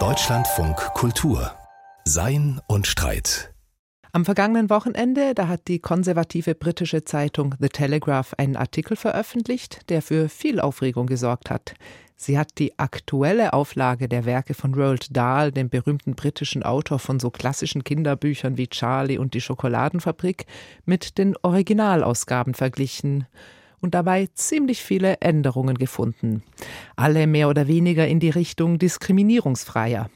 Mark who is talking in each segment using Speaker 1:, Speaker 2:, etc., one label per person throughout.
Speaker 1: Deutschlandfunk Kultur. Sein und Streit.
Speaker 2: Am vergangenen Wochenende, da hat die konservative britische Zeitung The Telegraph einen Artikel veröffentlicht, der für viel Aufregung gesorgt hat. Sie hat die aktuelle Auflage der Werke von Roald Dahl, dem berühmten britischen Autor von so klassischen Kinderbüchern wie Charlie und die Schokoladenfabrik, mit den Originalausgaben verglichen und dabei ziemlich viele Änderungen gefunden. Alle mehr oder weniger in die Richtung diskriminierungsfreier.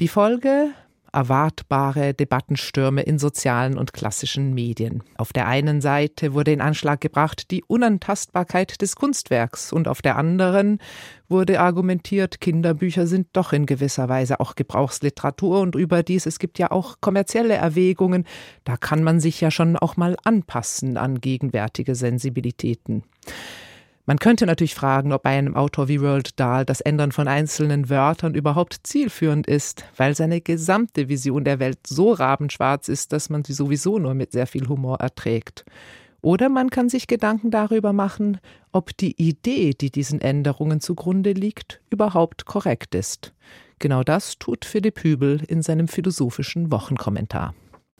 Speaker 2: Die Folge erwartbare Debattenstürme in sozialen und klassischen Medien. Auf der einen Seite wurde in Anschlag gebracht die Unantastbarkeit des Kunstwerks und auf der anderen wurde argumentiert, Kinderbücher sind doch in gewisser Weise auch Gebrauchsliteratur und überdies, es gibt ja auch kommerzielle Erwägungen, da kann man sich ja schon auch mal anpassen an gegenwärtige Sensibilitäten. Man könnte natürlich fragen, ob bei einem Autor wie Roald Dahl das Ändern von einzelnen Wörtern überhaupt zielführend ist, weil seine gesamte Vision der Welt so rabenschwarz ist, dass man sie sowieso nur mit sehr viel Humor erträgt. Oder man kann sich Gedanken darüber machen, ob die Idee, die diesen Änderungen zugrunde liegt, überhaupt korrekt ist. Genau das tut Philipp Hübel in seinem philosophischen Wochenkommentar.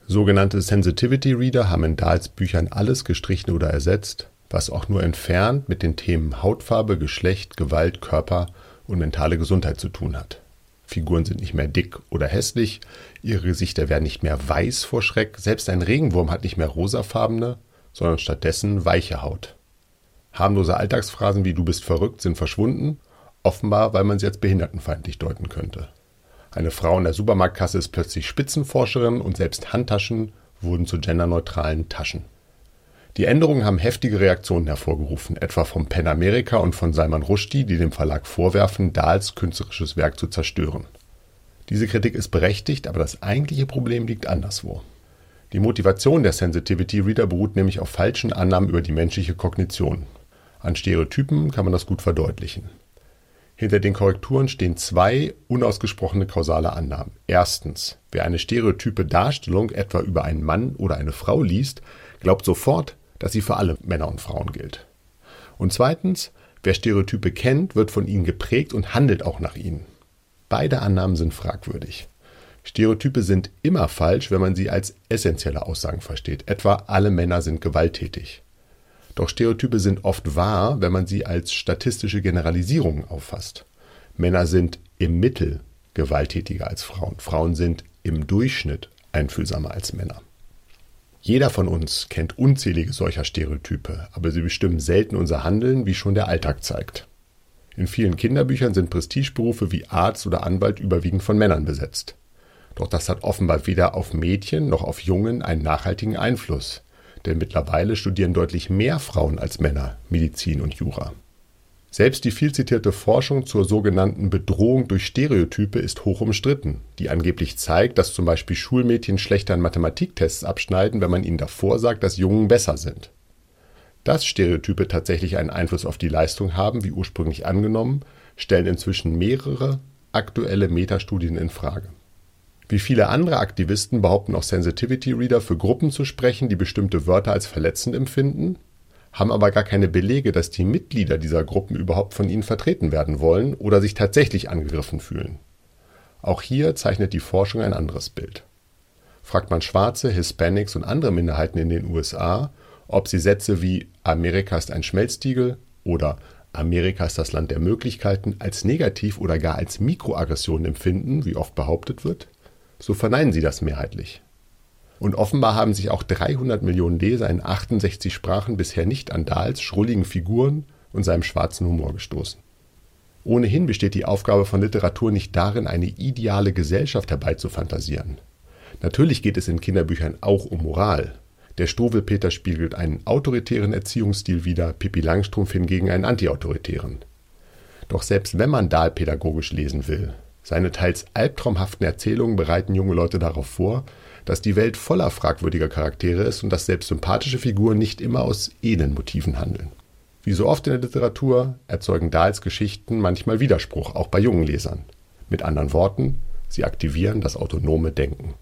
Speaker 3: Sogenannte Sensitivity Reader haben in Dahls Büchern alles gestrichen oder ersetzt, was auch nur entfernt mit den Themen Hautfarbe, Geschlecht, Gewalt, Körper und mentale Gesundheit zu tun hat. Figuren sind nicht mehr dick oder hässlich, ihre Gesichter werden nicht mehr weiß vor Schreck, selbst ein Regenwurm hat nicht mehr rosafarbene, sondern stattdessen weiche Haut. Harmlose Alltagsphrasen wie du bist verrückt sind verschwunden, offenbar weil man sie als behindertenfeindlich deuten könnte. Eine Frau in der Supermarktkasse ist plötzlich Spitzenforscherin und selbst Handtaschen wurden zu genderneutralen Taschen. Die Änderungen haben heftige Reaktionen hervorgerufen, etwa vom Pen America und von Salman Rushdie, die dem Verlag vorwerfen, Dahls künstlerisches Werk zu zerstören. Diese Kritik ist berechtigt, aber das eigentliche Problem liegt anderswo. Die Motivation der Sensitivity Reader beruht nämlich auf falschen Annahmen über die menschliche Kognition. An Stereotypen kann man das gut verdeutlichen. Hinter den Korrekturen stehen zwei unausgesprochene kausale Annahmen. Erstens, wer eine stereotype Darstellung etwa über einen Mann oder eine Frau liest, glaubt sofort, dass sie für alle Männer und Frauen gilt. Und zweitens, wer Stereotype kennt, wird von ihnen geprägt und handelt auch nach ihnen. Beide Annahmen sind fragwürdig. Stereotype sind immer falsch, wenn man sie als essentielle Aussagen versteht, etwa alle Männer sind gewalttätig. Doch Stereotype sind oft wahr, wenn man sie als statistische Generalisierungen auffasst. Männer sind im Mittel gewalttätiger als Frauen, Frauen sind im Durchschnitt einfühlsamer als Männer. Jeder von uns kennt unzählige solcher Stereotype, aber sie bestimmen selten unser Handeln, wie schon der Alltag zeigt. In vielen Kinderbüchern sind Prestigeberufe wie Arzt oder Anwalt überwiegend von Männern besetzt. Doch das hat offenbar weder auf Mädchen noch auf Jungen einen nachhaltigen Einfluss, denn mittlerweile studieren deutlich mehr Frauen als Männer Medizin und Jura. Selbst die viel zitierte Forschung zur sogenannten Bedrohung durch Stereotype ist hoch umstritten, die angeblich zeigt, dass zum Beispiel Schulmädchen schlechter in Mathematiktests abschneiden, wenn man ihnen davor sagt, dass Jungen besser sind. Dass Stereotype tatsächlich einen Einfluss auf die Leistung haben, wie ursprünglich angenommen, stellen inzwischen mehrere aktuelle Metastudien in Frage. Wie viele andere Aktivisten behaupten auch Sensitivity Reader für Gruppen zu sprechen, die bestimmte Wörter als verletzend empfinden haben aber gar keine Belege, dass die Mitglieder dieser Gruppen überhaupt von ihnen vertreten werden wollen oder sich tatsächlich angegriffen fühlen. Auch hier zeichnet die Forschung ein anderes Bild. Fragt man Schwarze, Hispanics und andere Minderheiten in den USA, ob sie Sätze wie Amerika ist ein Schmelztiegel oder Amerika ist das Land der Möglichkeiten als negativ oder gar als Mikroaggression empfinden, wie oft behauptet wird, so verneinen sie das mehrheitlich. Und offenbar haben sich auch 300 Millionen Leser in 68 Sprachen bisher nicht an Dahls schrulligen Figuren und seinem schwarzen Humor gestoßen. Ohnehin besteht die Aufgabe von Literatur nicht darin, eine ideale Gesellschaft herbeizufantasieren. Natürlich geht es in Kinderbüchern auch um Moral. Der Struwelpeter spiegelt einen autoritären Erziehungsstil wider, Pippi Langstrumpf hingegen einen antiautoritären. Doch selbst wenn man Dahl pädagogisch lesen will, seine teils albtraumhaften Erzählungen bereiten junge Leute darauf vor, dass die Welt voller fragwürdiger Charaktere ist und dass selbst sympathische Figuren nicht immer aus edlen Motiven handeln. Wie so oft in der Literatur erzeugen Dahls Geschichten manchmal Widerspruch, auch bei jungen Lesern. Mit anderen Worten, sie aktivieren das autonome Denken.